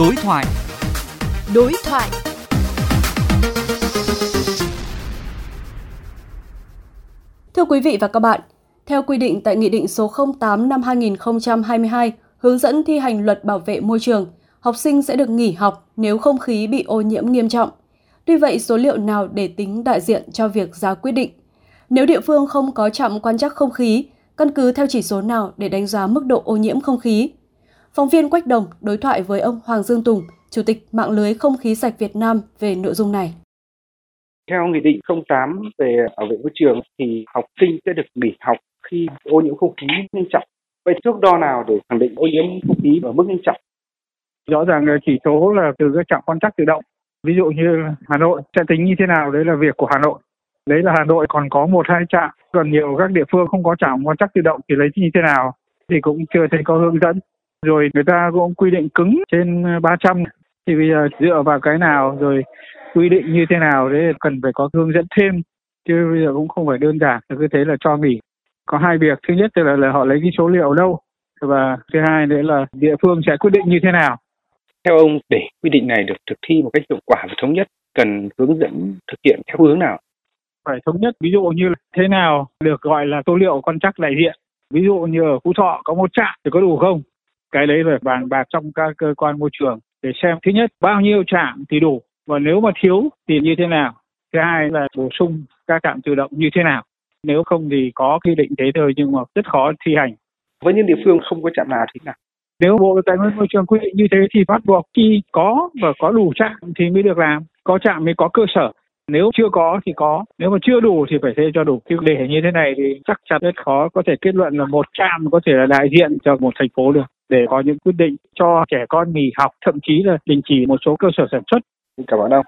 Đối thoại. Đối thoại. Thưa quý vị và các bạn, theo quy định tại Nghị định số 08 năm 2022 hướng dẫn thi hành luật bảo vệ môi trường, học sinh sẽ được nghỉ học nếu không khí bị ô nhiễm nghiêm trọng. Tuy vậy, số liệu nào để tính đại diện cho việc ra quyết định? Nếu địa phương không có trạm quan trắc không khí, căn cứ theo chỉ số nào để đánh giá mức độ ô nhiễm không khí? Phóng viên Quách Đồng đối thoại với ông Hoàng Dương Tùng, Chủ tịch Mạng lưới Không khí sạch Việt Nam về nội dung này. Theo Nghị định 08 về bảo vệ môi trường thì học sinh sẽ được nghỉ học khi ô nhiễm không khí nghiêm trọng. Vậy thước đo nào để khẳng định ô nhiễm không khí ở mức nghiêm trọng? Rõ ràng chỉ số là từ các trạm quan trắc tự động. Ví dụ như Hà Nội sẽ tính như thế nào đấy là việc của Hà Nội. Đấy là Hà Nội còn có một hai trạm, còn nhiều các địa phương không có trạm quan trắc tự động thì lấy như thế nào thì cũng chưa thấy có hướng dẫn. Rồi người ta cũng quy định cứng trên 300 thì bây giờ dựa vào cái nào rồi quy định như thế nào đấy cần phải có hướng dẫn thêm. Chứ bây giờ cũng không phải đơn giản cứ thế là cho nghỉ. Có hai việc thứ nhất là, là họ lấy cái số liệu đâu và thứ hai nữa là địa phương sẽ quyết định như thế nào. Theo ông để quy định này được thực thi một cách hiệu quả và thống nhất cần hướng dẫn thực hiện theo hướng nào? Phải thống nhất ví dụ như thế nào được gọi là số liệu quan trắc đại diện. Ví dụ như ở phú thọ có một trạm thì có đủ không cái đấy phải bàn bạc trong các cơ quan môi trường để xem thứ nhất bao nhiêu trạm thì đủ và nếu mà thiếu thì như thế nào. Thứ hai là bổ sung các trạm tự động như thế nào. Nếu không thì có quy định thế thôi nhưng mà rất khó thi hành. Với những địa phương không có trạm nào thì nào? Nếu bộ tài nguyên môi trường quy định như thế thì bắt buộc khi có và có đủ trạm thì mới được làm. Có trạm mới có cơ sở. Nếu chưa có thì có. Nếu mà chưa đủ thì phải thuê cho đủ. Chứ để như thế này thì chắc chắn rất khó có thể kết luận là một trạm có thể là đại diện cho một thành phố được để có những quyết định cho trẻ con nghỉ học. Thậm chí là đình chỉ một số cơ sở sản xuất. Cảm ơn ông.